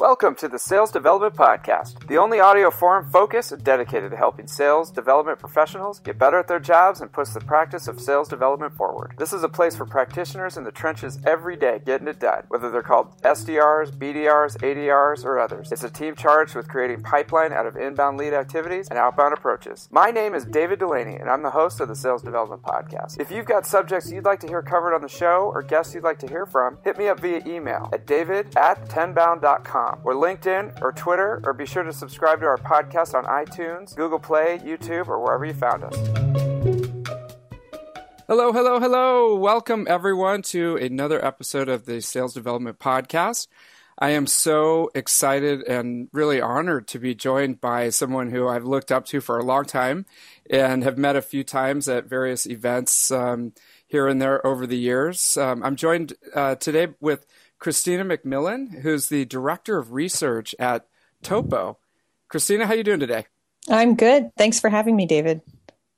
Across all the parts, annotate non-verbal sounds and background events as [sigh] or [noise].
Welcome to the Sales Development Podcast, the only audio forum focused and dedicated to helping sales development professionals get better at their jobs and push the practice of sales development forward. This is a place for practitioners in the trenches every day getting it done, whether they're called SDRs, BDRs, ADRs, or others. It's a team charged with creating pipeline out of inbound lead activities and outbound approaches. My name is David Dulany, and I'm the host of the Sales Development Podcast. If you've got subjects you'd like to hear covered on the show or guests you'd like to hear from, hit me up via email at david at tenbound.com or LinkedIn or Twitter, or be sure to subscribe to our podcast on iTunes, Google Play, YouTube, or wherever you found us. Hello, hello, hello. Welcome everyone to another episode of the Sales Development Podcast. I am so excited and really honored to be joined by someone who I've looked up to for a long time and have met a few times at various events um, here and there over the years. Um, I'm joined uh, today with Kristina McMillan, who's the director of research at Topo. Kristina, how are you doing today? I'm good. Thanks for having me, David.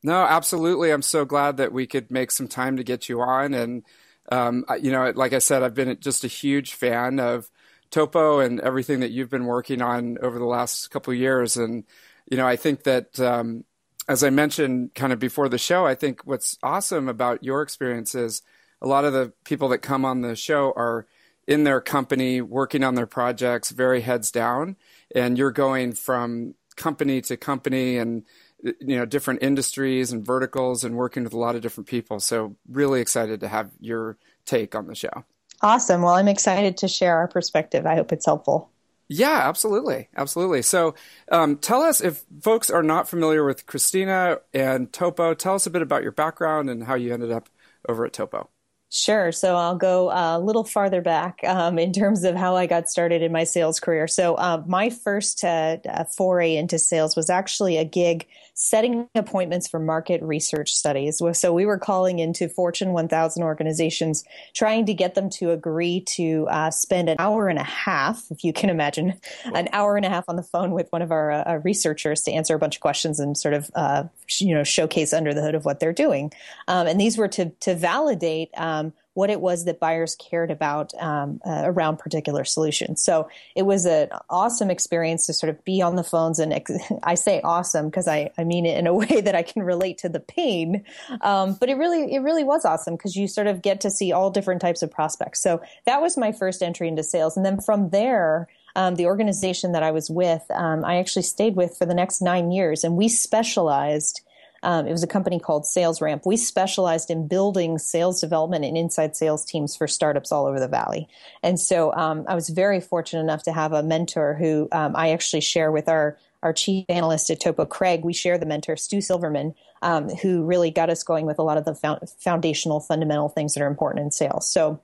No, absolutely. I'm so glad that we could make some time to get you on. And, um, you know, like I said, I've been just a huge fan of Topo and everything that you've been working on over the last couple of years. And, you know, I think that, um, as I mentioned kind of before the show, I think what's awesome about your experience is a lot of the people that come on the show are in their company working on their projects very heads down. And you're going from company to company and you know different industries and verticals and working with a lot of different people. So really excited to have your take on the show. Awesome. Well i'm excited to share our perspective. I hope it's helpful. Yeah absolutely. Absolutely. So um, tell us if folks are not familiar with kristina and topo tell us a bit about your background and how you ended up over at topo Sure. So I'll go a little farther back um, in terms of how I got started in my sales career. So uh, my first uh, uh, foray into sales was actually a gig setting appointments for market research studies. So we were calling into Fortune 1000 organizations, trying to get them to agree to uh, spend an hour and a half, if you can imagine, an hour and a half on the phone with one of our uh, researchers to answer a bunch of questions and sort of uh, you know showcase under the hood of what they're doing. Um, and these were to to validate. Um, what it was that buyers cared about um, uh, around particular solutions. So it was an awesome experience to sort of be on the phones. And ex- [laughs] I say awesome because I, I mean it in a [laughs] way that I can relate to the pain. Um, but it really, it really was awesome because you sort of get to see all different types of prospects. So that was my first entry into sales. And then from there, um, the organization that I was with, um, I actually stayed with for the next nine years, and we specialized um, it was a company called Sales Ramp. We specialized in building sales development and inside sales teams for startups all over the valley. And so um, I was very fortunate enough to have a mentor who um, I actually share with our our chief analyst at Topo, Craig. We share the mentor, Stu Silverman, um, who really got us going with a lot of the foundational, fundamental things that are important in sales. So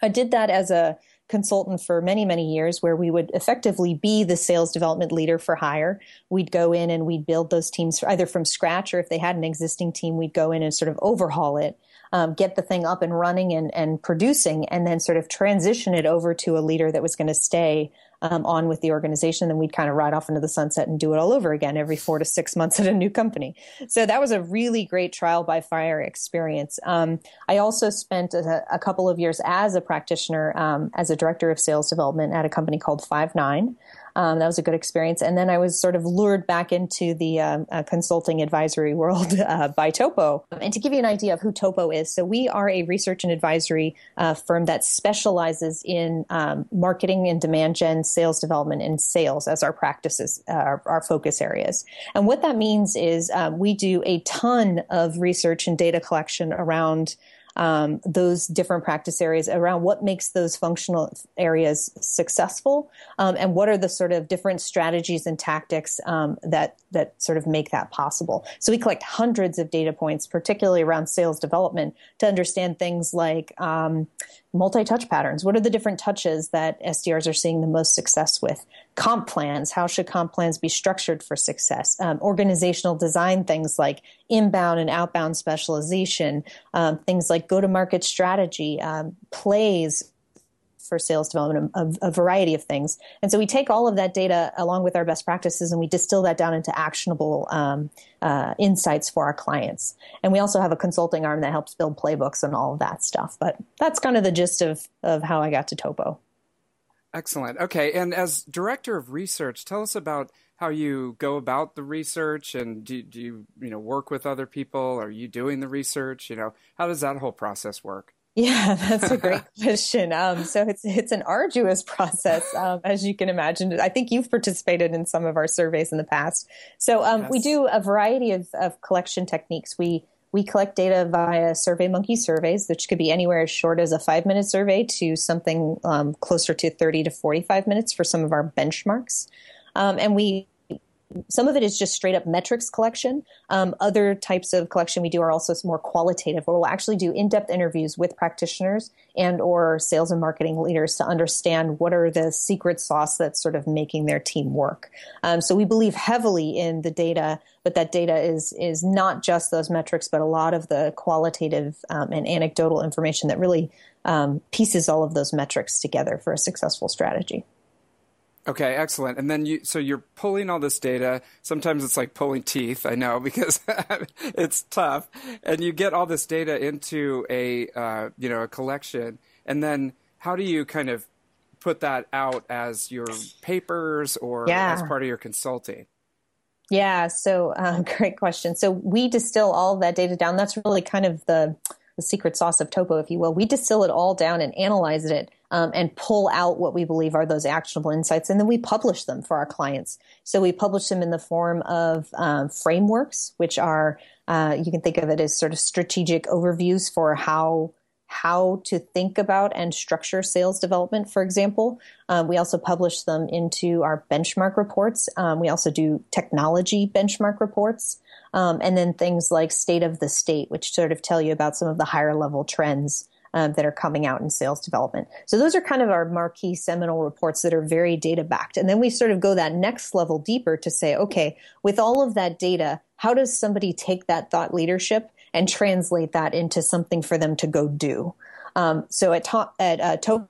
I did that as a consultant for many, many years where we would effectively be the sales development leader for hire. We'd go in and we'd build those teams either from scratch or if they had an existing team, we'd go in and sort of overhaul it um, get the thing up and running and, and producing, and then sort of transition it over to a leader that was going to stay um, on with the organization. Then we'd kind of ride off into the sunset and do it all over again every four to six months at a new company. So that was a really great trial by fire experience. Um, I also spent a, a, couple of years as a practitioner, um, as a director of sales development at a company called Five9. Um, that was a good experience. And then I was sort of lured back into the um, uh, consulting advisory [laughs] world uh, by Topo. And to give you an idea of who Topo is, so we are a research and advisory uh, firm that specializes in um, marketing and demand gen, sales development, and sales as our practices, uh, our, focus areas. And what that means is um, we do a ton of research and data collection around um, those different practice areas around what makes those functional areas successful um, and what are the sort of different strategies and tactics um, that that sort of make that possible. So we collect hundreds of data points, particularly around sales development, to understand things like um, multi-touch patterns. What are the different touches that SDRs are seeing the most success with? Comp plans. How should comp plans be structured for success? Um, organizational design things like inbound and outbound specialization, um, things like go-to-market strategy, um, plays, for sales development, a, a, variety of things. And so we take all of that data along with our best practices and we distill that down into actionable um, uh, insights for our clients. And we also have a consulting arm that helps build playbooks and all of that stuff. But that's kind of the gist of, of how I got to Topo. Excellent. Okay. And as director of research, tell us about how you go about the research and do, do you, you know, work with other people? Are you doing the research? You know, how does that whole process work? Yeah, [laughs] that's a great [laughs] question. Um, so it's it's an arduous process, um, as you can imagine. I think you've participated in some of our surveys in the past. So um, yes. we do a variety of, of collection techniques. We we collect data via SurveyMonkey surveys, which could be anywhere as short as a five minute survey to something um, closer to 30 to 45 minutes for some of our benchmarks. Um, and we some of it is just straight up metrics collection. Um, other types of collection we do are also more qualitative, where we'll actually do in-depth interviews with practitioners and or sales and marketing leaders to understand what are the secret sauce that's sort of making their team work. Um, so we believe heavily in the data, but that data is is not just those metrics, but a lot of the qualitative um, and anecdotal information that really um, pieces all of those metrics together for a successful strategy. Okay, excellent. And then you, so you're pulling all this data. Sometimes it's like pulling teeth, I know, [laughs] because it's tough. And you get all this data into a, uh, you know, a collection. And then how do you kind of put that out as your papers or yeah. as part of your consulting? Yeah, so uh, [laughs] great question. So we distill all of that data down. That's really kind of the, the secret sauce of Topo, if you will. We distill it all down and analyze it um, and pull out what we believe are those actionable insights, and then we publish them for our clients. So we publish them in the form of um, frameworks, which are uh, you can think of it as sort of strategic overviews for how how to think about and structure sales development, for example. Um, we also publish them into our benchmark reports. Um, we also do technology benchmark reports. Um, and then things like state of the state, which sort of tell you about some of the higher level trends um, that are coming out in sales development. So those are kind of our marquee seminal reports that are very data backed. And then we sort of go that next level deeper to say, okay, with all of that data, how does somebody take that thought leadership and translate that into something for them to go do? Um, so at, to- at uh, Topo,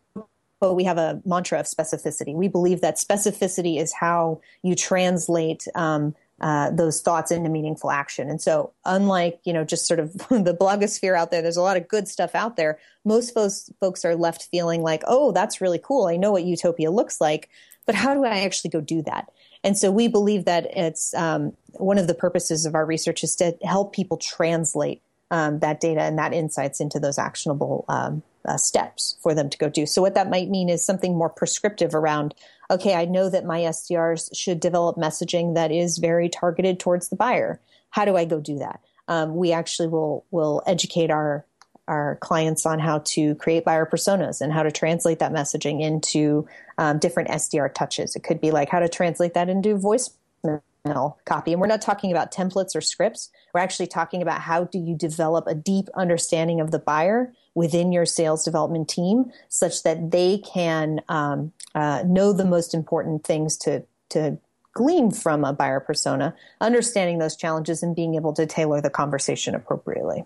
we have a mantra of specificity. We believe that specificity is how you translate um, uh, those thoughts into meaningful action. And so, unlike you know just sort of [laughs] the blogosphere out there, there's a lot of good stuff out there. Most folks folks are left feeling like, oh, that's really cool. I know what utopia looks like, but how do I actually go do that? And so, we believe that it's um, one of the purposes of our research is to help people translate um, that data and that insights into those actionable um, uh, steps for them to go do. So what that might mean is something more prescriptive around, okay, I know that my SDRs should develop messaging that is very targeted towards the buyer. How do I go do that? Um, we actually will will educate our our clients on how to create buyer personas and how to translate that messaging into um, different SDR touches. It could be like how to translate that into voicemail copy. And we're not talking about templates or scripts. We're actually talking about how do you develop a deep understanding of the buyer within your sales development team such that they can um, uh, know the most important things to to glean from a buyer persona, understanding those challenges and being able to tailor the conversation appropriately.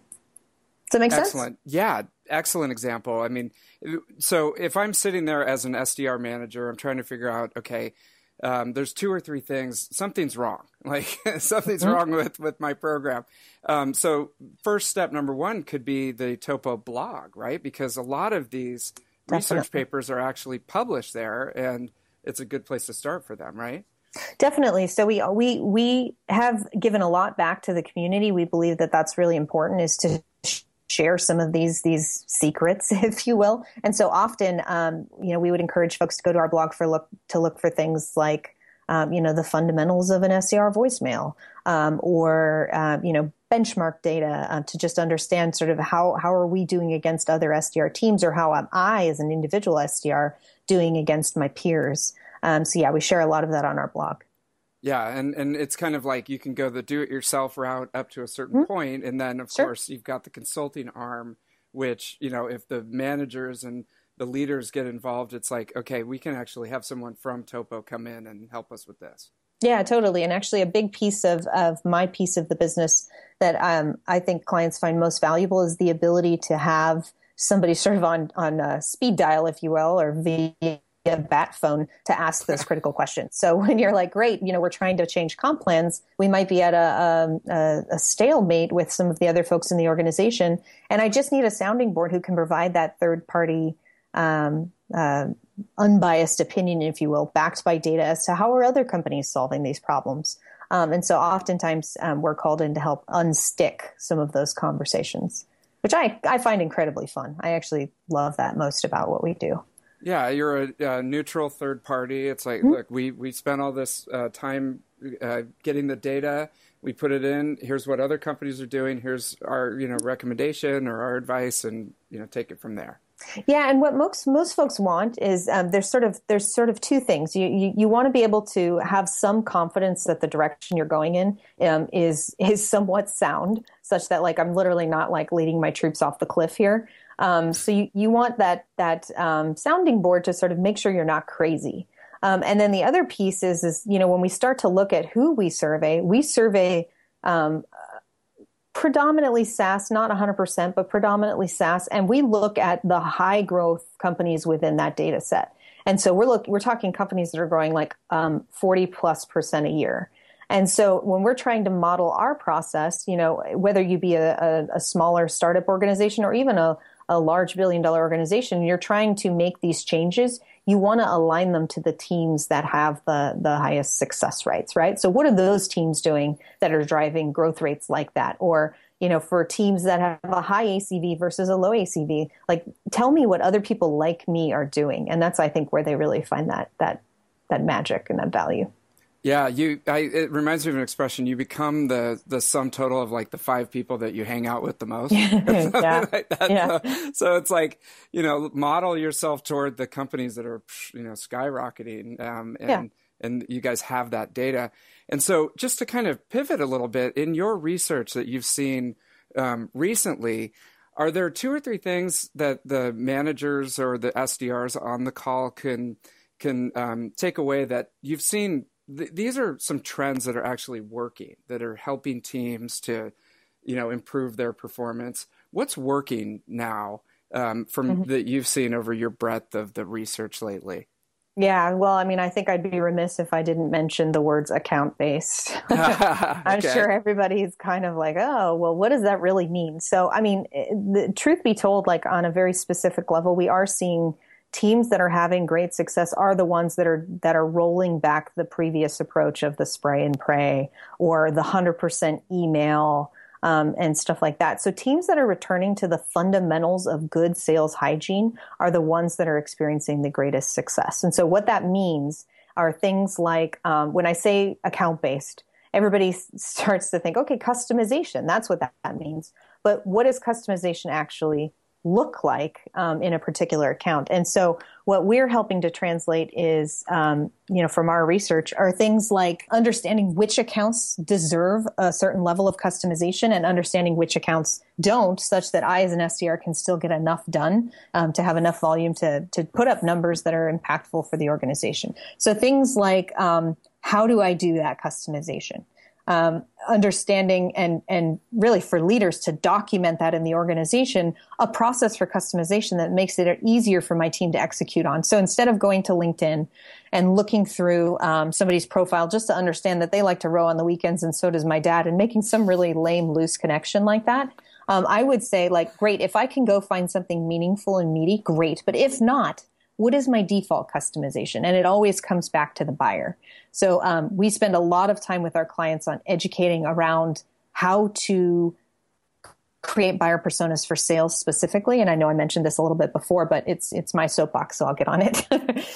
Does that make sense? Excellent. Yeah, excellent example. I mean, so if I'm sitting there as an SDR manager, I'm trying to figure out, okay, um, there's two or three things something's wrong [laughs] like [laughs] something's mm-hmm. wrong with with my program um, so first step number one could be the topo blog right because a lot of these Definitely. research papers are actually published there and it's a good place to start for them right Definitely. So we we we have given a lot back to the community. We believe that that's really important is to share some of these these secrets, [laughs] if you will. And so often, um, you know, we would encourage folks to go to our blog for look to look for things like, um, you know, the fundamentals of an SDR voicemail, um, or uh, you know, benchmark data uh, to just understand sort of how how are we doing against other SDR teams, or how am I as an individual SDR doing against my peers. Um, so yeah, we share a lot of that on our blog. Yeah, and and it's kind of like you can go the do-it-yourself route up to a certain mm-hmm. point, and then of sure. course you've got the consulting arm, which you know if the managers and the leaders get involved, it's like okay, we can actually have someone from Topo come in and help us with this. Yeah, totally. And actually, a big piece of, of my piece of the business that um, I think clients find most valuable is the ability to have somebody [laughs] sort of on on a speed dial, if you will, or via a bat phone to ask those critical questions. So [laughs] when you're like, great, you know, we're trying to change comp plans, we might be at a, um, a, a, stalemate with some of the other folks in the organization. And I just need a sounding board who can provide that third party um, uh, unbiased opinion, if you will, backed by data as to how are other companies solving these problems. Um, and so oftentimes um, we're called in to help unstick some of those conversations, which I, I find incredibly fun. I actually love that most about what we do. Yeah, you're a, a neutral third party. It's like, mm-hmm. look, we, we spent all this uh, time uh, getting the data. We put it in. Here's what other companies are doing. Here's our you know recommendation or our advice, and you know take it from there. Yeah, and what most most folks want is um, there's sort of there's sort of two things. You, you you want to be able to have some confidence that the direction you're going in um, is is somewhat sound, such that like I'm literally not like leading my troops off the cliff here. Um, so you, you want that that um, sounding board to sort of make sure you're not crazy. Um, and then the other piece is is you know when we start to look at who we survey, we survey um, predominantly SaaS, not 100%, but predominantly SaaS. And we look at the high growth companies within that data set. And so we're look, we're talking companies that are growing like um, 40 plus percent a year. And so when we're trying to model our process, you know, whether you be a, a, a smaller startup organization or even a, a large billion dollar organization, you're trying to make these changes, you want to align them to the teams that have the, the highest success rates, right? So what are those teams doing that are driving growth rates like that? Or, you know, for teams that have a high ACV versus a low ACV, like tell me what other people like me are doing. And that's, I think, where they really find that, that, that magic and that value. Yeah, you. I, it reminds me of an expression. You become the the sum total of like the five people that you hang out with the most. [laughs] [laughs] yeah. Like yeah. So, so, it's like you know, model yourself toward the companies that are you know skyrocketing, um, and yeah. and you guys have that data. And so, just to kind of pivot a little bit in your research that you've seen um, recently, are there two or three things that the managers or the SDRs on the call can can um, take away that you've seen th- these are some trends that are actually working that are helping teams to you know improve their performance what's working now um, from mm-hmm. that you've seen over your breadth of the research lately yeah, well, I mean, I think I'd be remiss if I didn't mention the words account based. [laughs] [laughs] I'm okay. sure everybody's kind of like, oh, well, what does that really mean? So, I mean, the truth be told, like on a very specific level, we are seeing teams that are having great success are the ones that are that are rolling back the previous approach of the spray and pray or the 100% email um, and stuff like that. So teams that are returning to the fundamentals of good sales hygiene are the ones that are experiencing the greatest success. And so what that means are things like um, when I say account based, everybody starts to think, okay, customization. That's what that, that means. But what is customization actually look like um, in a particular account. And so what we're helping to translate is, um, you know, from our research are things like understanding which accounts deserve a certain level of customization and understanding which accounts don't, such that I as an SDR can still get enough done um, to have enough volume to, to put up numbers that are impactful for the organization. So things like, um, how do I do that customization? Um, understanding and and really for leaders to document that in the organization a process for customization that makes it easier for my team to execute on. So instead of going to linkedin and looking through um, somebody's profile just to understand that they like to row on the weekends and so does my dad and making some really lame loose connection like that um, i would say like great. If i can go find something meaningful and meaty great. But if not what is my default customization? And it always comes back to the buyer. So um, we spend a lot of time with our clients on educating around how to create buyer personas for sales specifically. And I know I mentioned this a little bit before, but it's it's my soapbox, so I'll get on it.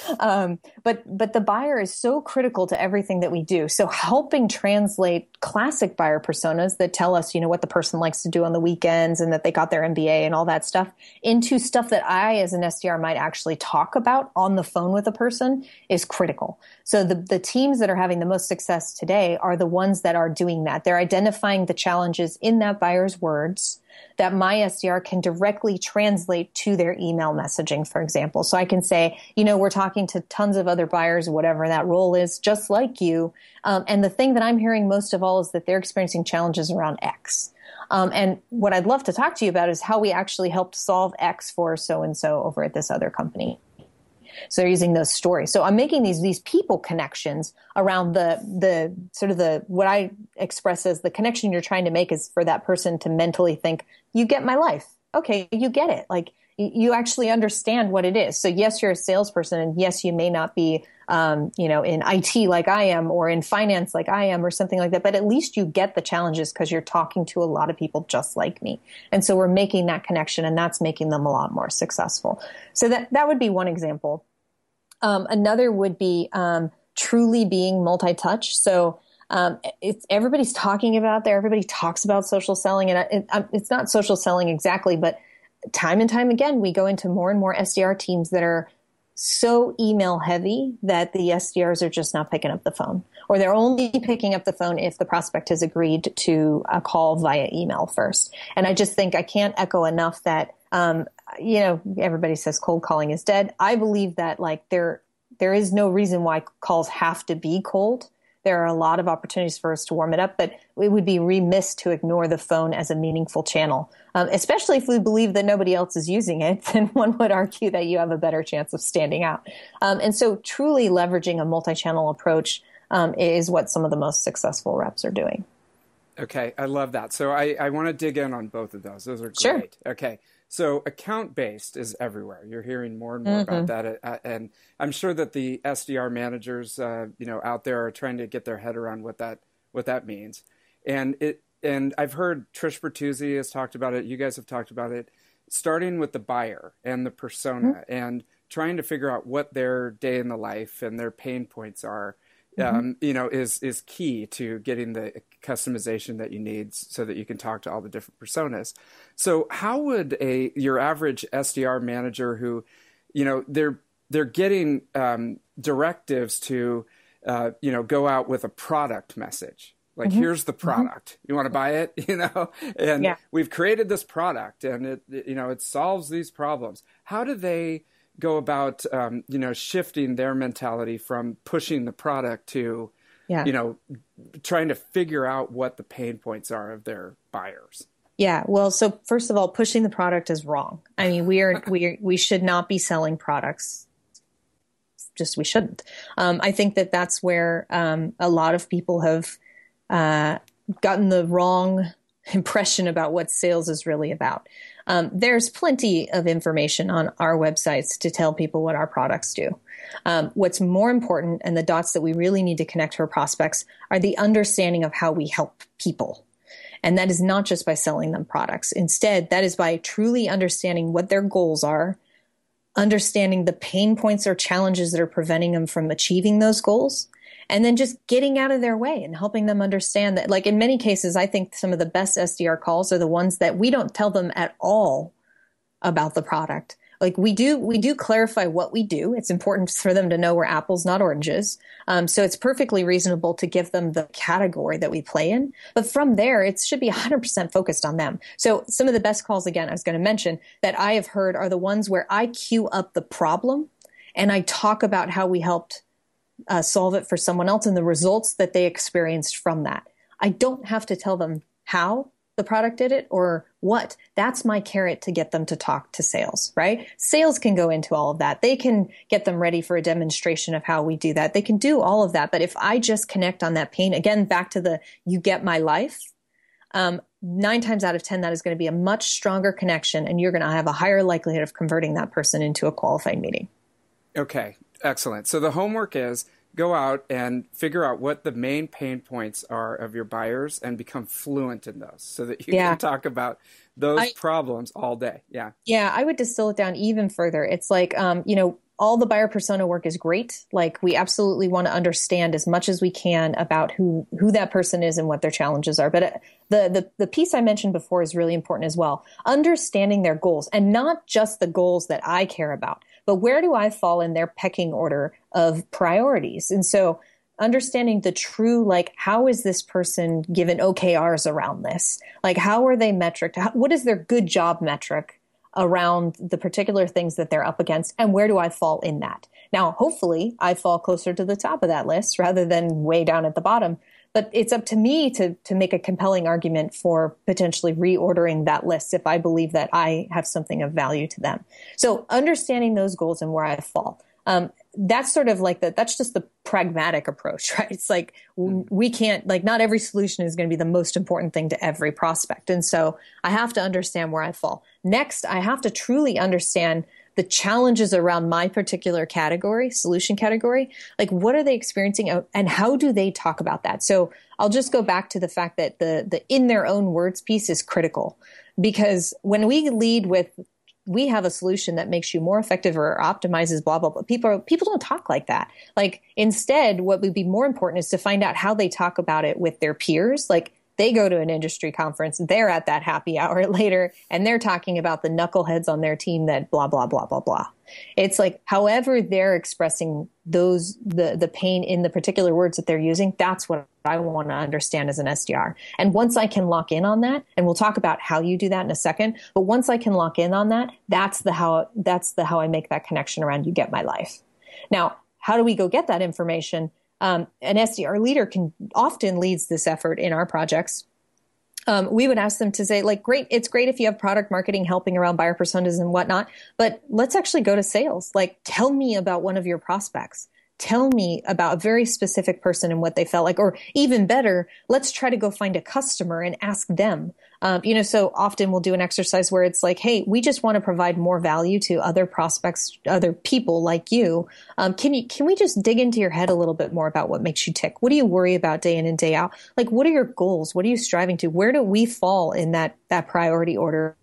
[laughs] um, but but the buyer is so critical to everything that we do. So helping translate classic buyer personas that tell us, you know, what the person likes to do on the weekends and that they got their MBA and all that stuff into stuff that I as an SDR might actually talk about on the phone with a person is critical. So the, the teams that are having the most success today are the ones that are doing that. They're identifying the challenges in that buyer's words that my SDR can directly translate to their email messaging, for example. So I can say, you know, we're talking to tons of other buyers, whatever that role is, just like you. Um, and the thing that I'm hearing most of all is that they're experiencing challenges around X. Um, and what I'd love to talk to you about is how we actually helped solve X for so and so over at this other company. So they're using those stories. So I'm making these these people connections around the the sort of the what I express as the connection you're trying to make is for that person to mentally think, you get my life. Okay, you get it. Like you actually understand what it is. So yes, you're a salesperson and yes, you may not be, um, you know, in IT like I am or in finance like I am or something like that, but at least you get the challenges because you're talking to a lot of people just like me. And so we're making that connection and that's making them a lot more successful. So that, that would be one example. Um, another would be, um, truly being multi-touch. So, um, it's everybody's talking about there. Everybody talks about social selling, and it, it, it's not social selling exactly, but time and time again, we go into more and more SDR teams that are so email heavy that the SDRs are just not picking up the phone, or they're only picking up the phone if the prospect has agreed to a call via email first. And I just think I can't echo enough that, um, you know, everybody says cold calling is dead. I believe that like there, there is no reason why calls have to be cold there are a lot of opportunities for us to warm it up, but it would be remiss to ignore the phone as a meaningful channel, um, especially if we believe that nobody else is using it. [laughs] Then one would argue that you have a better chance of standing out. Um, and so, truly leveraging a multi-channel approach um, is what some of the most successful reps are doing. Okay, I love that. So I, I want to dig in on both of those. Those are great. Sure. Okay, so account based is everywhere. You're hearing more and more mm-hmm. about that, uh, and I'm sure that the SDR managers, uh, you know, out there are trying to get their head around what that what that means. And it and I've heard Trish Bertuzzi has talked about it. You guys have talked about it, starting with the buyer and the persona, mm-hmm. and trying to figure out what their day in the life and their pain points are. Mm-hmm. Um, you know, is is key to getting the customization that you need so that you can talk to all the different personas. So how would a your average SDR manager who, you know, they're they're getting um, directives to, uh, you know, go out with a product message. Like mm-hmm. here's the mm-hmm. product. Mm-hmm. You want to buy it, [laughs] you know, and yeah. we've created this product, and it, you know, it solves these problems. How do they go about, um, you know, shifting their mentality from pushing the product to yeah. you know, trying to figure out what the pain points are of their buyers. Yeah, well, so first of all, pushing the product is wrong. I mean, we are we are, we should not be selling products. Just we shouldn't. Um, I think that that's where um, a lot of people have uh, gotten the wrong [laughs] impression about what sales is really about. Um, there's plenty of information on our websites to tell people what our products do. Um, what's more important and the dots that we really need to connect our prospects are the understanding of how we help people. And that is not just by selling them products. Instead, that is by truly understanding what their goals are, understanding the pain points or challenges that are preventing them from achieving those goals, and then just getting out of their way and helping them understand that like in many cases i think some of the best sdr calls are the ones that we don't tell them at all about the product. Like we do we do clarify what we do. It's important for them to know we're apples not oranges. Um, so it's perfectly reasonable to give them the category that we play in. But from there it should be 100% focused on them. So some of the best calls again i was going to mention that i have heard are the ones where i queue up the problem and i talk about how we helped uh, solve it for someone else and the results that they experienced from that. I don't have to tell them how the product did it or what. That's my carrot to get them to talk to sales, right? Sales can go into all of that. They can get them ready for a demonstration of how we do that. They can do all of that. But if I just connect on that pain, again, back to the you get my life, um, nine times out of 10, that is going to be a much stronger connection and you're going to have a higher likelihood of converting that person into a qualified meeting. Okay. Excellent. So the homework is go out and figure out what the main pain points are of your buyers and become fluent in those so that you yeah. can talk about those I, problems all day. Yeah. Yeah. I would distill it down even further. It's like, um, you know, all the buyer persona work is great. Like we absolutely want to understand as much as we can about who who that person is and what their challenges are. But uh, the the the piece I mentioned before is really important as well. Understanding their goals and not just the goals that I care about, but where do I fall in their pecking order of priorities? And so understanding the true, like, how is this person given OKRs around this? Like, how are they metric? what is their good job metric around the particular things that they're up against? And where do I fall in that? Now, hopefully I fall closer to the top of that list rather than way down at the bottom. But it's up to me to, to make a compelling argument for potentially reordering that list if I believe that I have something of value to them. So understanding those goals and where I fall. Um, that's sort of like the that's just the pragmatic approach [laughs] right it's like we can't like not every solution is going to be the most important thing to every prospect and so i have to understand where i fall next i have to truly understand the challenges around my particular category solution category like what are they experiencing uh, and how do they talk about that? So i'll just go back to the fact that the the in their own words piece is critical. Because when we lead with we have a solution that makes you more effective or optimizes blah blah blah people people don't talk like that. Like instead what would be more important is to find out how they talk about it with their peers. Like they go to an industry conference they're at that happy hour [laughs] later and they're talking about the knuckleheads on their team that blah blah blah blah blah. It's like however they're expressing those the the pain in the particular words that they're using that's what i want to understand as an sdr and once i can lock in on that and we'll talk about how you do that in a second but once i can lock in on that that's the how that's the how i make that connection around you get my life. Now how do we go get that information um, an sdr leader can often leads this effort in our projects um, we would ask them to say, like, great, it's great if you have product marketing helping around buyer personas and whatnot, but let's actually go to sales. Like, tell me about one of your prospects tell me about a very specific person and what they felt like or even better let's try to go find a customer and ask them um, you know so often we'll do an exercise where it's like hey we just want to provide more value to other prospects other people like you. Um, can you can we just dig into your head a little bit more about what makes you tick? What do you worry about day in and day out? Like what are your goals? What are you striving to? Where do we fall in that that priority order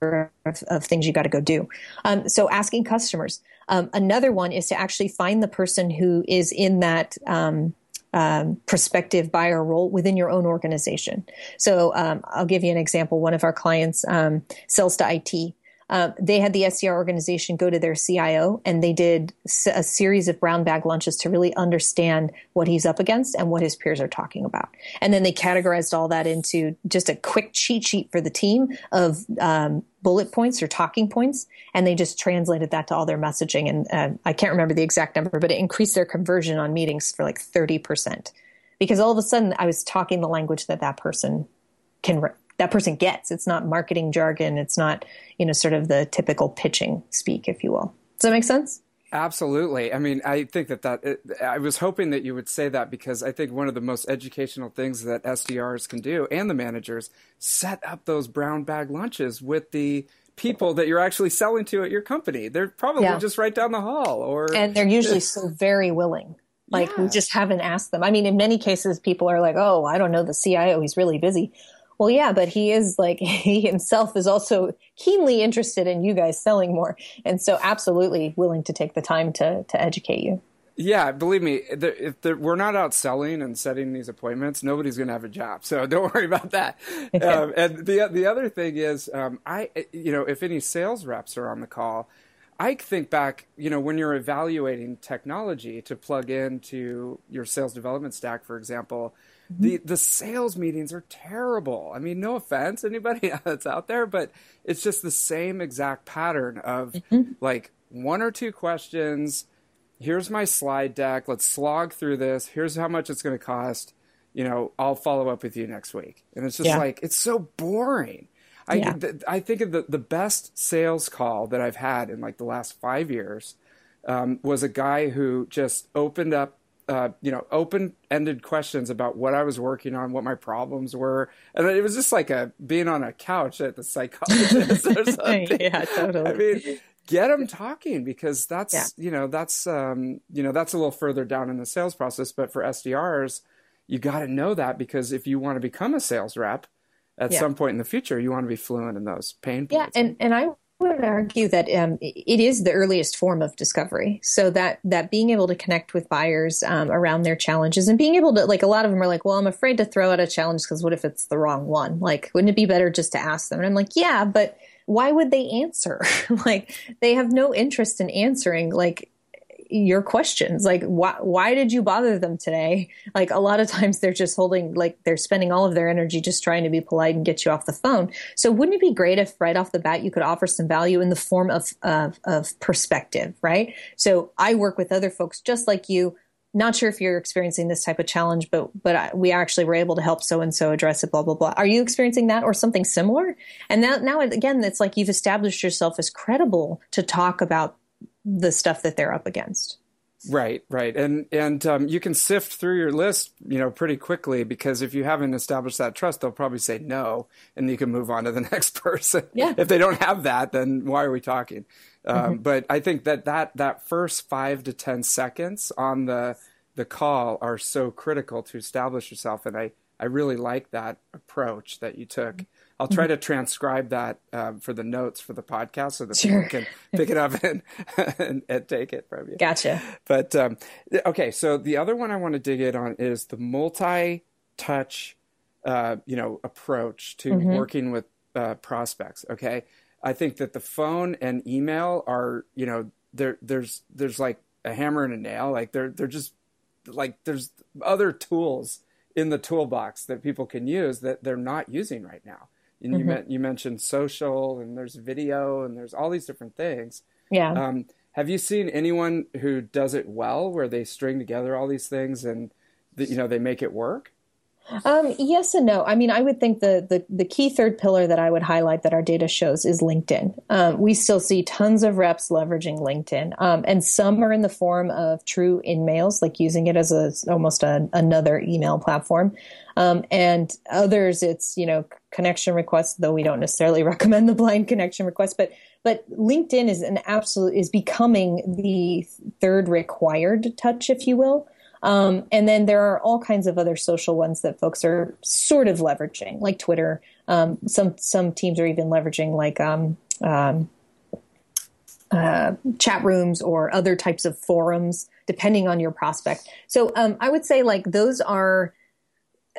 of, of things you got to go do? Um, so asking customers. Um, another one is to actually find the person who is in that um, um, prospective buyer role within your own organization. So um, I'll give you an example. One of our clients um, sells to IT. Uh, they had the SDR organization go to their CIO and they did a series of brown bag lunches to really understand what he's up against and what his peers are talking about. And then they categorized all that into just a quick cheat sheet for the team of um, bullet points or talking points, and they just translated that to all their messaging. And uh, I can't remember the exact number, but it increased their conversion on meetings for like 30%. Because all of a sudden I was talking the language that that person can that person gets. It's not marketing jargon. It's not, you know, sort of the typical pitching speak, if you will. Does that make sense? Absolutely. I mean, I think that that it, I was hoping that you would say that because I think one of the most educational things that SDRs can do and the managers set up those brown bag lunches with the people that you're actually selling to at your company. They're probably yeah. just right down the hall or And they're usually so very willing. Like yeah. we just haven't asked them. I mean, in many cases people are like, "Oh, I don't know the CIO, he's really busy." Well, yeah, but he is like, [laughs] he himself is also keenly interested in you guys selling more. And so absolutely willing to take the time to, to educate you. Yeah, believe me, if we're not out selling and setting these appointments, nobody's going to have a job. So [laughs] don't worry about that. [laughs] um, and the the other thing is, um, I you know, if any sales reps are on the call, I think back, you know, when you're evaluating technology to plug into your sales development stack, for example, the the sales meetings are terrible. I mean, no offense anybody [laughs] that's out there, but it's just the same exact pattern of mm-hmm. like one or two questions. Here's my slide deck. Let's slog through this. Here's how much it's going to cost. You know, I'll follow up with you next week. And it's just yeah. like it's so boring. I yeah. th- I think of the the best sales call that I've had in like the last five years um, was a guy who just opened up uh, you know, open-ended questions about what I was working on, what my problems were, and it was just like a being on a couch at the psychologist or [laughs] something. yeah, totally. I mean, get them talking because that's yeah. you know that's um, you know that's a little further down in the sales process. But for SDRs, you got to know that because if you want to become a sales rep at yeah. some point in the future, you want to be fluent in those pain points. Yeah, and and I would argue that um, it is the earliest form of discovery. So that that being able to connect with buyers um, around their challenges and being able to like a lot of them are like, well, I'm afraid to throw out a challenge because what if it's the wrong one? Like, wouldn't it be better just to ask them? And I'm like, yeah, but why would they answer? [laughs] like, they have no interest in answering. Like, your questions like why why did you bother them today like a lot of times they're just holding like they're spending all of their energy just trying to be polite and get you off the phone so wouldn't it be great if right off the bat you could offer some value in the form of of, of perspective right so i work with other folks just like you not sure if you're experiencing this type of challenge, but but we actually were able to help so and so address it. Blah blah blah. Are you experiencing that or something similar? And now now again, it's like you've established yourself as credible to talk about the stuff that they're up against. Right, right, and and um, you can sift through your list, you know, pretty quickly because if you haven't established that trust, they'll probably say no, and you can move on to the [laughs] next person. Yeah. If they don't have that, then why are we talking? Um, mm-hmm. But I think that that that first five to ten seconds on the the call are so critical to establish yourself, and I I really like that approach that you took. I'll try mm-hmm. to transcribe that um, for the notes for the podcast so that sure. people can pick it up [laughs] and, and, and, take it from you. Gotcha. But um, okay, so the other one I want to dig in on is the multi-touch, uh, you know, approach to mm-hmm. working with uh, prospects. Okay, I think that the phone and email are, you know, there there's there's like a hammer and a nail. Like they're they're just like there's other tools in the toolbox that people can use that they're not using right now. And mm-hmm. you, you mentioned social, and there's video, and there's all these different things. Yeah. Um, have you seen anyone who does it well, where they string together all these things and the, you know they make it work? Um, yes and no. I mean, I would think the, the, the key third pillar that I would highlight that our data shows is LinkedIn. Um, we still see tons of reps leveraging LinkedIn, um, and some are in the form of true InMails, like using it as a almost a, another email platform, um, and others it's you know connection requests. Though we don't necessarily [laughs] recommend the blind connection request, but but LinkedIn is an absolute is becoming the third required touch, if you will. Um, and then there are all kinds of other social ones that folks are sort of leveraging, like Twitter. Um, some some teams are even leveraging like um, um, uh, chat rooms or other types of forums, depending on your prospect. So um, I would say like those are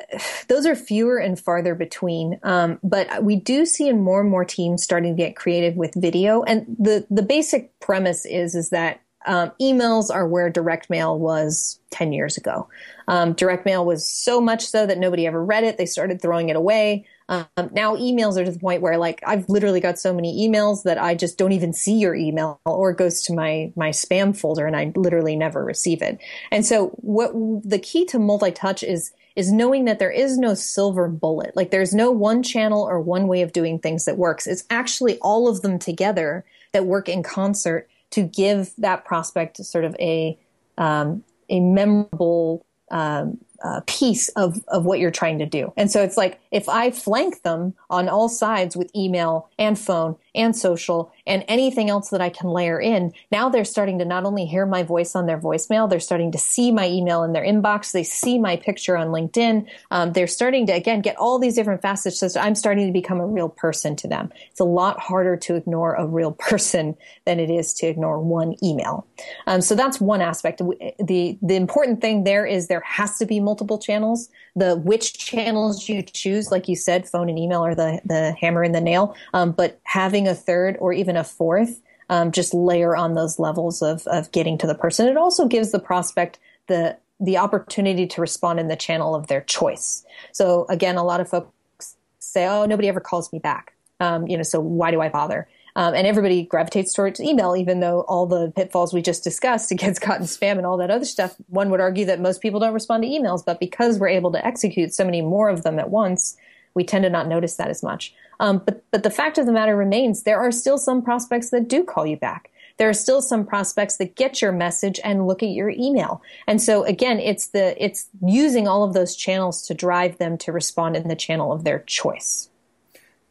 [sighs] those are fewer and farther between. Um, but we do see in more and more teams starting to get creative with video. And the the basic premise is is that um, emails are where direct mail was 10 years ago. Um, direct mail was so much so that nobody ever read it. They started throwing it away. Um, now emails are to the point where like I've literally got so many emails that I just don't even see your email or it goes to my my spam folder and I literally never receive it. And so what the key to multi-touch is is knowing that there is no silver bullet. Like there's no one channel or one way of doing things that works. It's actually all of them together that work in concert to give that prospect sort of a um, a memorable um, uh, piece of, of what you're trying to do. And so it's like if I flank them on all sides with email and phone and social and anything else that I can layer in, now they're starting to not only hear my voice on their voicemail, they're starting to see my email in their inbox. They see my picture on LinkedIn. Um, they're starting to, again, get all these different facets. So I'm starting to become a real person to them. It's a lot harder to ignore a real person than it is to ignore one email. Um, so that's one aspect. The, the important thing there is there has to be multiple channels. The which channels you choose, like you said, phone and email are the, the hammer and the nail. Um, but having a third or even a fourth, um, just layer on those levels of, of getting to the person. It also gives the prospect the the opportunity to respond in the channel of their choice. So again, a lot of folks say, "Oh, nobody ever calls me back." Um, you know, so why do I bother? Um, and everybody gravitates towards email, even though all the pitfalls we just discussed, against [laughs] in spam and all that other stuff. One would argue that most people don't respond to emails, but because we're able to execute so many more of them at once, we tend to not notice that as much. Um, but but the fact of the matter remains, there are still some prospects that do call you back. There are still some prospects that get your message and look at your email. And so again, it's the it's using all of those channels to drive them to respond in the channel of their choice.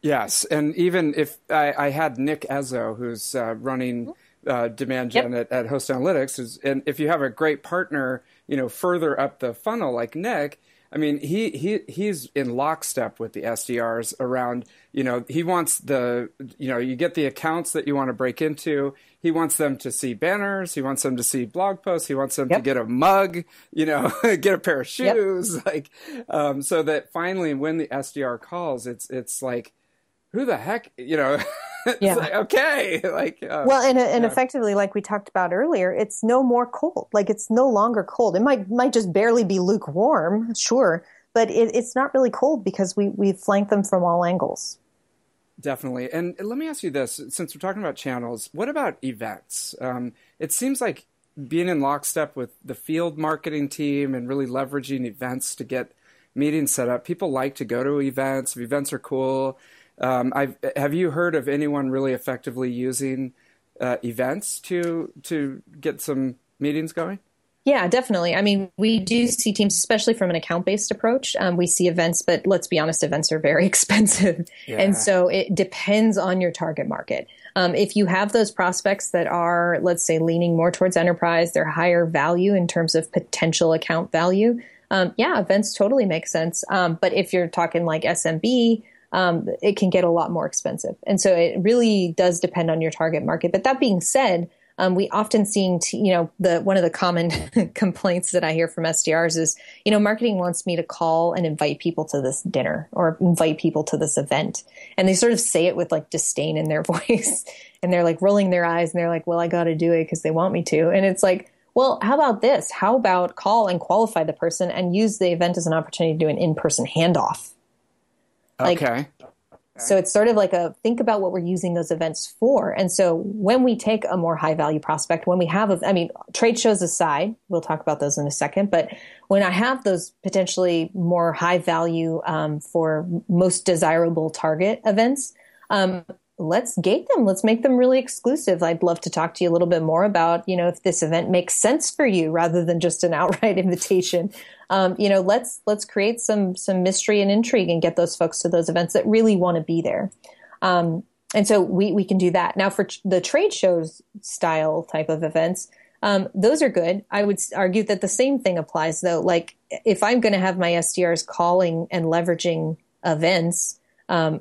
Yes, and even if I, I had Nick Ezzo, who's uh, running uh, demand gen yep. at, at Host Analytics, is, and if you have a great partner, you know, further up the funnel like Nick, I mean, he, he he's in lockstep with the SDRs around. You know, he wants the you know you get the accounts that you want to break into. He wants them to see banners. He wants them to see blog posts. He wants them yep. to get a mug. You know, [laughs] get a pair of shoes. Yep. [laughs] Like, um, so that finally, when the SDR calls, it's it's like who the heck, you know? [laughs] [laughs] yeah. Like, okay. [laughs] Like, uh, well, and, and yeah. effectively, like we talked about earlier, it's no more cold. Like it's no longer cold. It might, might just barely be lukewarm. Sure. But it, it's not really cold because we, we flank them from all angles. Definitely. And let me ask you this, since we're talking about channels, what about events? Um, it seems like being in lockstep with the field marketing team and really leveraging events to get meetings set up. People like to go to events. If events are cool, um, have you heard of anyone really effectively using uh, events to to get some meetings going? Yeah, definitely. I mean, we do see teams, especially from an account based approach. Um, we see events, but let's be honest, events are very [laughs] expensive. Yeah. And so it depends on your target market. Um, if you have those prospects that are, let's say, leaning more towards enterprise, they're higher value in terms of potential account value. Um, yeah, events totally make sense. Um, but if you're talking like SMB, um, it can get a lot more expensive. And so it really does depend on your target market. But that being said, um, we often seeing, t- you know, the one of the common [laughs] complaints that I hear from SDRs is, you know, marketing wants me to call and invite people to this dinner or invite people to this event, and they sort of say it with like disdain in their [laughs] voice, and they're like rolling their eyes, and they're like, well, I got to do it because they want me to, and it's like. Well, how about this? How about call and qualify the person and use the event as an opportunity to do an in-person handoff? Like, okay. So it's sort of like a think about what we're using those events for. And so when we take a more high value prospect, when we have, a, I mean, trade shows aside, we'll talk about those in a second, but when I have those potentially more high value um, for most desirable target events, um, let's gate them. Let's make them really exclusive. I'd love to talk to you a little bit more about, you know, if this event makes sense for you rather than just an [laughs] outright invitation um, you know, let's let's create some some mystery and intrigue and get those folks to those events that really want to be there. Um, and so we we can do that now for the trade shows style type of events. Um, those are good. I would argue that the same thing applies though. Like if I'm going to have my SDRs calling and leveraging events, um,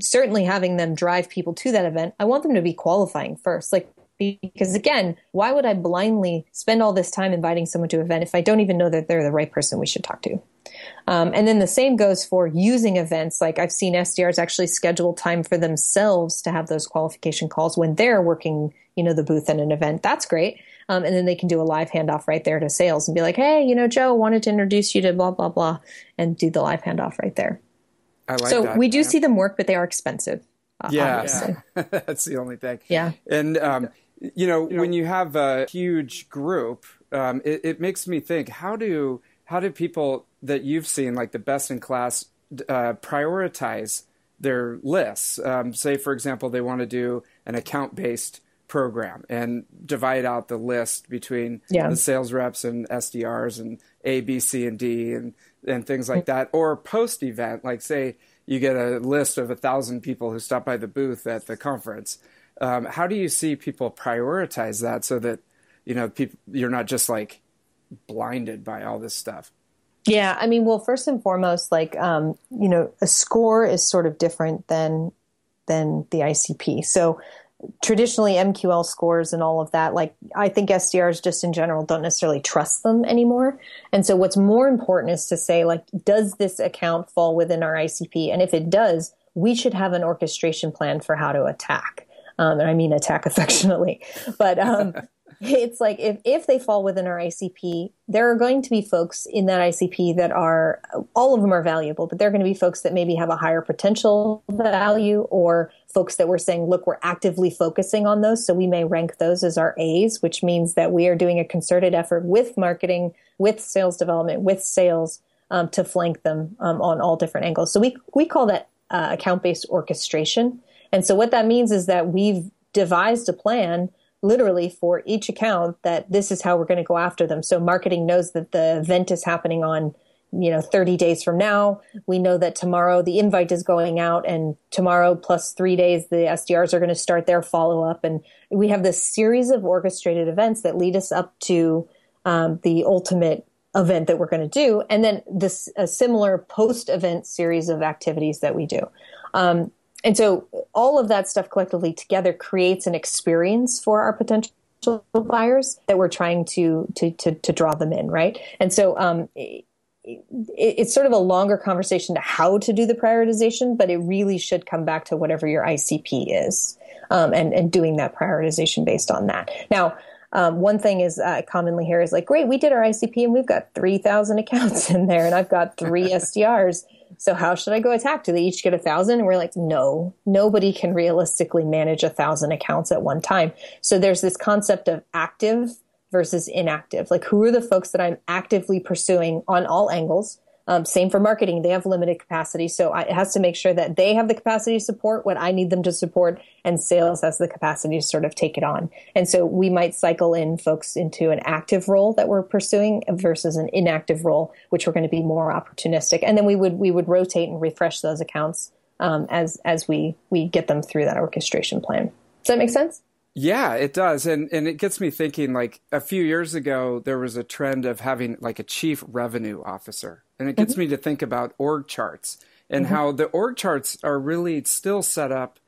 certainly having them drive people to that event, I want them to be qualifying first. Like because again, why would I blindly spend all this time inviting someone to an event if I don't even know that they're the right person we should talk to? Um, and then the same goes for using events. Like I've seen SDRs actually schedule time for themselves to have those qualification calls when they're working, you know, the booth at an event. That's great. Um, and then they can do a live handoff right there to sales and be like, hey, you know, Joe wanted to introduce you to blah, blah, blah, and do the live handoff right there. I like so that. we do yeah. see them work, but they are expensive. Uh, yeah, [laughs] that's the only thing. Yeah, and um, you know, you know, when you have a huge group, um, it, it, makes me think: how do how do people that you've seen, like the best in class, uh, prioritize their lists? Um, say, for example, they want to do an account based program and divide out the list between yeah. the sales reps and SDRs and A, B, C, and D and and things like that. Or post event, like say you get a list of a thousand people who stop by the booth at the conference um, how do you see people prioritize that so that you know people you're not just like blinded by all this stuff? Yeah, I mean, well, first and foremost, like um, you know, a score is sort of different than than the ICP. So traditionally MQL scores and all of that, like I think SDRs just in general don't necessarily trust them anymore. And so what's more important is to say like, does this account fall within our ICP? And if it does, we should have an orchestration plan for how to attack um, and I mean attack [laughs] affectionately. But um, [laughs] it's like if, if they fall within our ICP, there are going to be folks in that ICP that are, all of them are valuable, but there are going to be folks that maybe have a higher potential value or folks that we're saying, look, we're actively focusing on those. So we may rank those as our A's, which means that we are doing a concerted effort with marketing, with sales development, with sales um, to flank them um, on all different angles. So we, we call that uh, account based orchestration. And so what that means is that we've devised a plan literally for each account that this is how we're going to go after them. So marketing knows that the event is happening on, you know, 30 days from now. We know that tomorrow the invite is going out and tomorrow plus three days, the SDRs are going to start their follow up. And we have this series of orchestrated events that lead us up to um, the ultimate event that we're going to do. And then this, a similar post event series of activities that we do. Um, and so all of that stuff collectively together creates an experience for our potential buyers that we're trying to to to, to draw them in, right? And so um, it's sort of a longer conversation to how to do the prioritization, but it really should come back to whatever your ICP is, um, and and doing that prioritization based on that. Now. Um, one thing is uh, commonly here is like, great, we did our ICP and we've got 3,000 accounts [laughs] in there and I've got three [laughs] SDRs. So how should I go attack? Do they each get a thousand? And we're like, no, nobody can realistically manage a thousand accounts at one time. So there's this concept of active versus inactive. Like who are the folks that I'm actively pursuing on all angles? Um, same for marketing; they have limited capacity, so I, it has to make sure that they have the capacity to support what I need them to support, and sales has the capacity to sort of take it on. And so we might cycle in folks into an active role that we're pursuing versus an inactive role, which we're going to be more opportunistic. And then we would we would rotate and refresh those accounts um, as as we we get them through that orchestration plan. Does that make sense? Yeah, it does. And and it gets me thinking like a few years ago there was a trend of having like a chief revenue officer. And it gets mm-hmm. me to think about org charts and mm-hmm. how the org charts are really still set up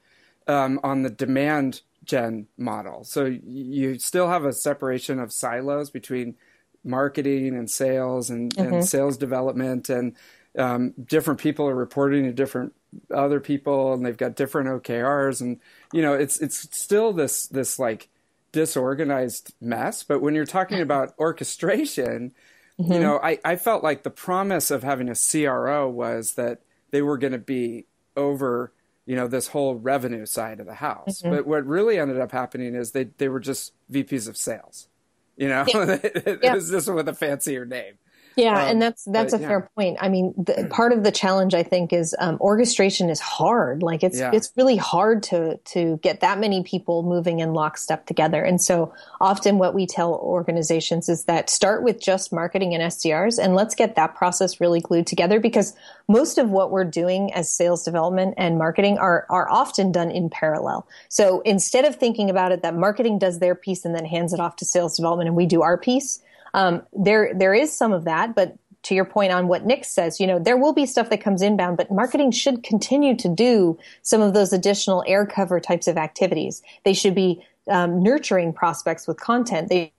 um, on the demand gen model. So you still have a separation of silos between marketing and sales and, mm-hmm. and sales development and um, different people are reporting to different other people and they've got different OKRs and you know it's it's still this this like disorganized mess but when you're talking [laughs] about orchestration mm-hmm. you know I, I felt like the promise of having a CRO was that they were going to be over you know this whole revenue side of the house mm-hmm. but what really ended up happening is they they were just VPs of sales you know yeah. [laughs] it, yeah. was just with a fancier name yeah, um, and that's that's but, a fair point. I mean, the, part of the challenge I think is um, orchestration is hard. Like it's yeah. it's really hard to to get that many people moving in lockstep together. And so often what we tell organizations is that start with just marketing and SDRs and let's get that process really glued together because most of what we're doing as sales development and marketing are are often done in parallel. So instead of thinking about it that marketing does their piece and then hands it off to sales development and we do our piece, um, there there is some of that, but to your point on what Nick says, you know, there will be stuff that comes inbound, but marketing should continue to do some of those additional air cover types of activities. They should be um, nurturing prospects with content. They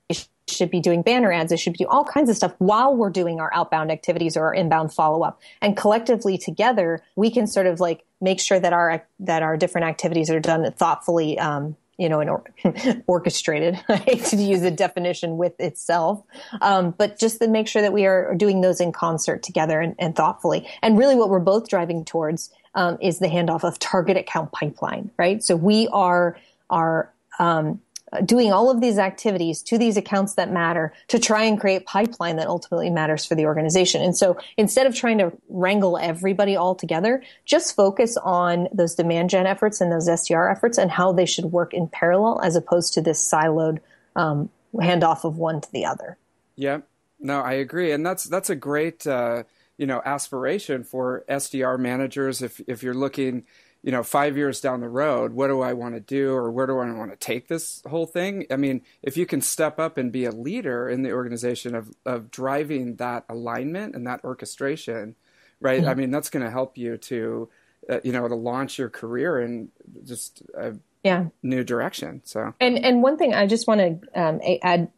should be doing banner ads. They should be doing all kinds of stuff while we're doing our outbound activities or our inbound follow up. And collectively together, we can sort of like make sure that our that our different activities are done thoughtfully um, you know, an or- [laughs] orchestrated. [laughs] I hate to use a definition with itself, um, but just to make sure that we are doing those in concert together and, and thoughtfully. And really, what we're both driving towards um, is the handoff of target account pipeline, right? So we are are um, doing all of these activities to these accounts that matter to try and create pipeline that ultimately matters for the organization. And so instead of trying to wrangle everybody all together, just focus on those demand gen efforts and those SDR efforts and how they should work in parallel as opposed to this siloed um, handoff of one to the other. Yeah, no, I agree. And that's, that's a great, uh, you know, aspiration for SDR managers. If, if you're looking, you know, five years down the road, what do I want to do or where do I want to take this whole thing? I mean, if you can step up and be a leader in the organization of, of driving that alignment and that orchestration, right? Mm-hmm. I mean, that's going to help you to, uh, you know, to launch your career in just a yeah. new direction. So, and, and one thing I just want to um, add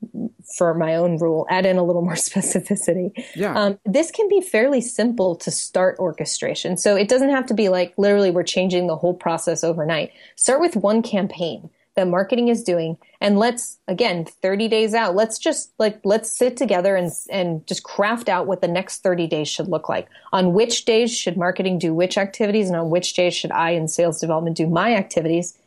for my own rule, add in a little more [laughs] specificity. Yeah. Um, this can be fairly simple to start orchestration. So it doesn't have to be like literally we're changing the whole process overnight. Start with one campaign that marketing is doing and let's again 30 days out let's just like let's sit together and and just craft out what the next 30 days should look like on which days should marketing do which activities and on which days should i in sales development do my activities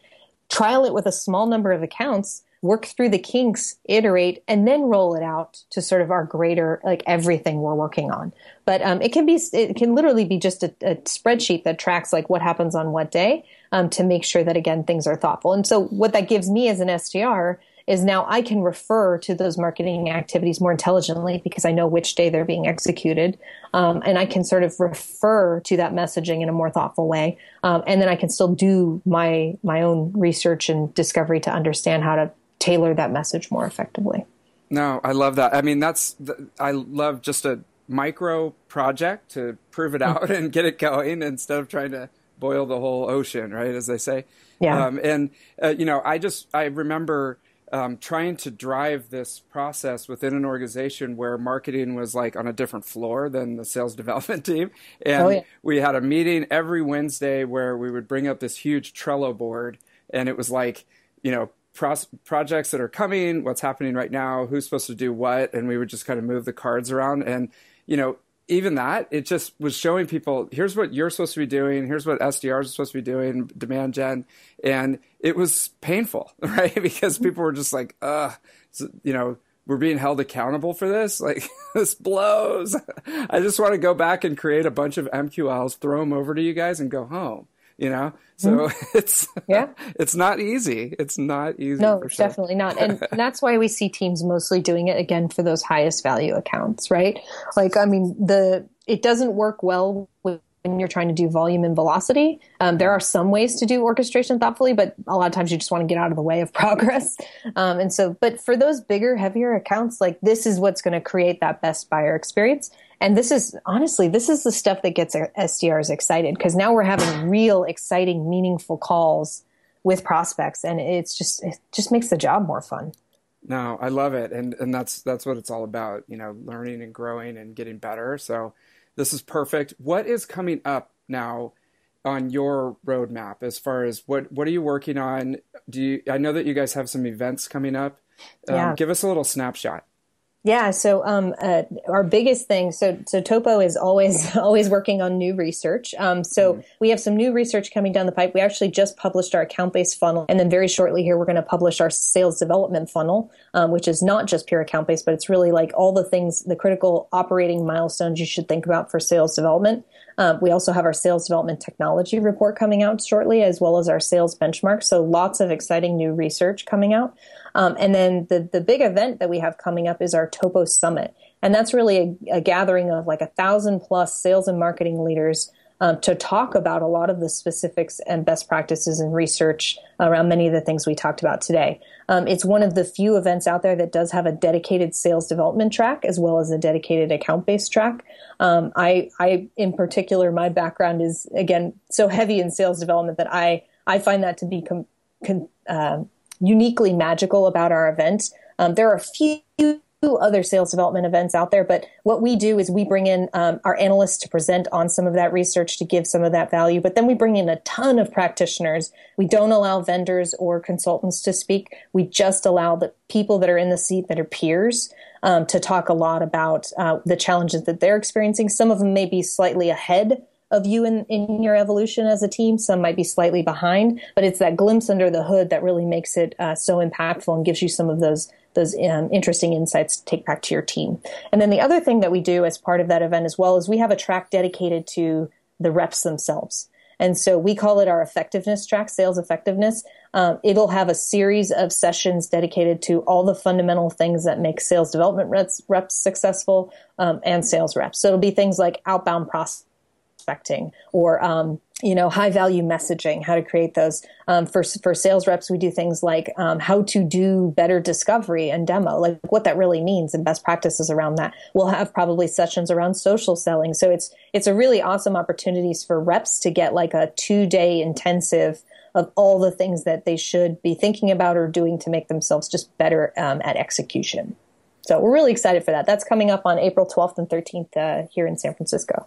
trial it with a small number of accounts work through the kinks, iterate, and then roll it out to sort of our greater, like everything we're working on. But um, it can be, it can literally be just a, a, spreadsheet that tracks like what happens on what day um, to make sure that again things are thoughtful. And so what that gives me as an SDR is now I can refer to those marketing activities more intelligently because I know which day they're being executed. Um, and I can sort of refer to that messaging in a more thoughtful way. Um, and then I can still do my, my own research and discovery to understand how to tailor that message more effectively. No, I love that. I mean, that's I love just a micro project to prove it out and get it going instead of trying to boil the whole ocean, right? As they say. Yeah. Um, and uh, you know, I just I remember um, trying to drive this process within an organization where marketing was like on a different floor than the sales [laughs] development team. And oh, yeah. we had a meeting every Wednesday where we would bring up this huge Trello board, and it was like, you know, projects that are coming, what's happening right now, who's supposed to do what, and we would just kind of move the cards around. And you know, even that, it just was showing people here's what you're supposed to be doing, here's what SDRs are supposed to be doing, demand gen, and it was painful, [laughs] right? because people were just like, uh, you know, we're being held accountable for this. Like [laughs] this blows. [laughs] I just want to go back and create a bunch of MQLs, throw them over to you guys, and go home. You know, so mm-hmm. [laughs] it's yeah, it's not easy. It's not easy. No, sure. definitely not. And [laughs] that's why we see teams mostly doing it again for those highest value accounts, right? Like, I mean, the it doesn't work well with when you're trying to do volume and velocity. Um, there are some ways to do orchestration thoughtfully, but a lot of times you just want to get out of the way of [laughs] progress. Um, and so, but for those bigger, heavier accounts, like this is what's going to create that best buyer experience. And this is honestly, this is the stuff that gets SDRs excited because now we're having real, exciting, meaningful calls with prospects, and it's just it just makes the job more fun. No, I love it, and and that's that's what it's all about. You know, learning and growing and getting better. So this is perfect. What is coming up now on your roadmap as far as what what are you working on? Do you I know that you guys have some events coming up. Um, yeah. Give us a little snapshot. Yeah, so um, uh, our biggest thing, so so Topo is always [laughs] always working on new research. Um, so mm-hmm. we have some new research coming down the pipe. We actually just published our account based funnel, and then very shortly here we're going to publish our sales development funnel, um, which is not just pure account based, but it's really like all the things, the critical operating milestones you should think about for sales development. Uh, we also have our sales development technology report coming out shortly, as well as our sales benchmark. So lots of exciting new research coming out. Um, and then the the big event that we have coming up is our Topo Summit, and that's really a, a gathering of like a thousand plus sales and marketing leaders um, to talk about a lot of the specifics and best practices and research around many of the things we talked about today. Um, it's one of the few events out there that does have a dedicated sales development track as well as a dedicated account based track. Um, I, I, in particular, my background is again so heavy in sales development that I, I find that to be com- uh, uniquely magical about our event. Um, there are a few other sales development events out there, but what we do is we bring in um, our analysts to present on some of that research to give some of that value, but then we bring in a ton of practitioners. We don't allow vendors or consultants to speak. We just allow the people that are in the seat that are peers um, to talk a lot about uh, the challenges that they're experiencing. Some of them may be slightly ahead of you in, in your evolution as a team. Some might be slightly behind, but it's that glimpse under the hood that really makes it uh, so impactful and gives you some of those those um, interesting insights to take back to your team. And then the other thing that we do as part of that event as well is we have a track dedicated to the reps themselves. And so we call it our effectiveness track, sales effectiveness. Um, it'll have a series of sessions dedicated to all the fundamental things that make sales development reps, reps successful um, and sales reps. So it'll be things like outbound or um, you know, high value messaging, how to create those. Um, for, for sales reps, we do things like um, how to do better discovery and demo, like what that really means and best practices around that. We'll have probably sessions around social selling. So it's, it's a really awesome opportunities for reps to get like a two day intensive of all the things that they should be thinking about or doing to make themselves just better um, at execution. So we're really excited for that. That's coming up on April 12th and 13th uh, here in San Francisco.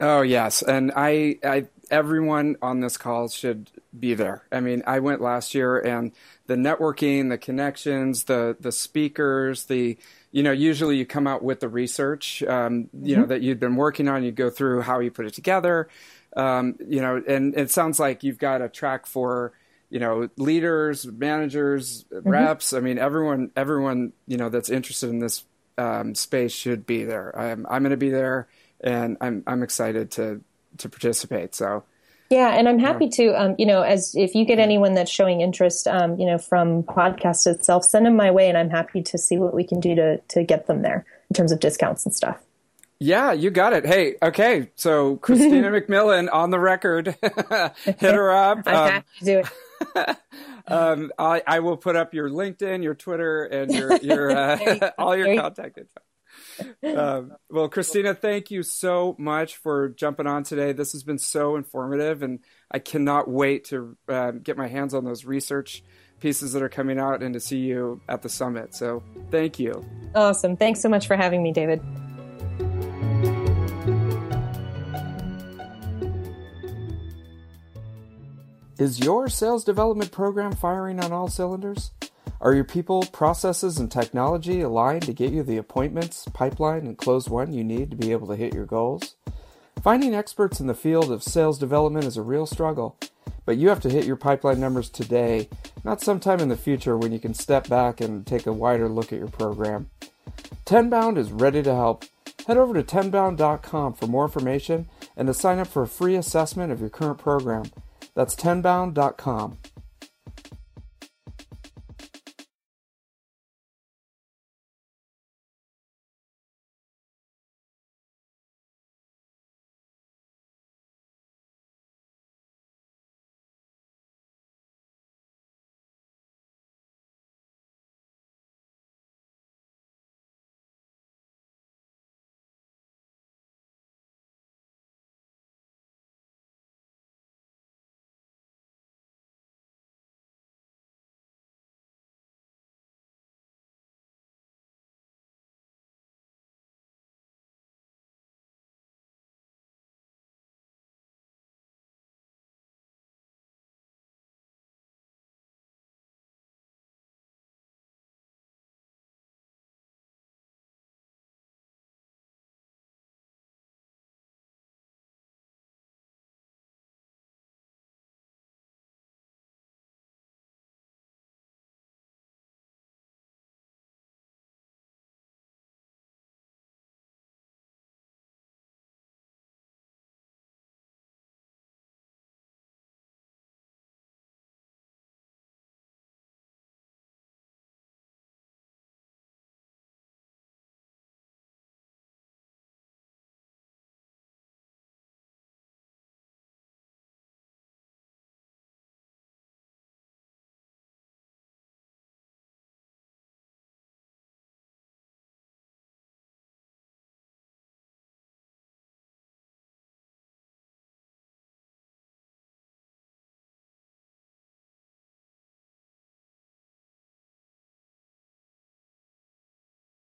Oh yes, and I, I everyone on this call should be there. I mean, I went last year and the networking, the connections, the the speakers, the you know, usually you come out with the research, um, you mm-hmm. know, that you've been working on. You go through how you put it together, um, you know, and it sounds like you've got a track for you know leaders, managers, mm-hmm. reps. I mean, everyone, everyone, you know, that's interested in this um, space should be there. I'm I'm going to be there, and I'm I'm excited to to participate. So yeah, and I'm happy to, um, you know, as if you get anyone that's showing interest, um, you know, from podcast itself, send them my way, and I'm happy to see what we can do to to get them there in terms of discounts and stuff. Yeah, you got it. Hey, okay, so Kristina [laughs] McMillan on the record, [laughs] hit her up. I'm um, happy to do it. [laughs] um, I, I, will put up your LinkedIn, your Twitter, and your your uh, all your contact info um, well, Kristina, thank you so much for jumping on today. This has been so informative, and I cannot wait to uh, get my hands on those research pieces that are coming out and to see you at the summit. So, thank you. Awesome. Thanks so much for having me, David. Is your sales development program firing on all cylinders? Are your people, processes, and technology aligned to get you the appointments, pipeline, and closed won you need to be able to hit your goals? Finding experts in the field of sales development is a real struggle, But you have to hit your pipeline numbers today, not sometime in the future when you can step back and take a wider look at your program. Tenbound is ready to help. Head over to tenbound.com for more information and to sign up for a free assessment of your current program. That's tenbound.com.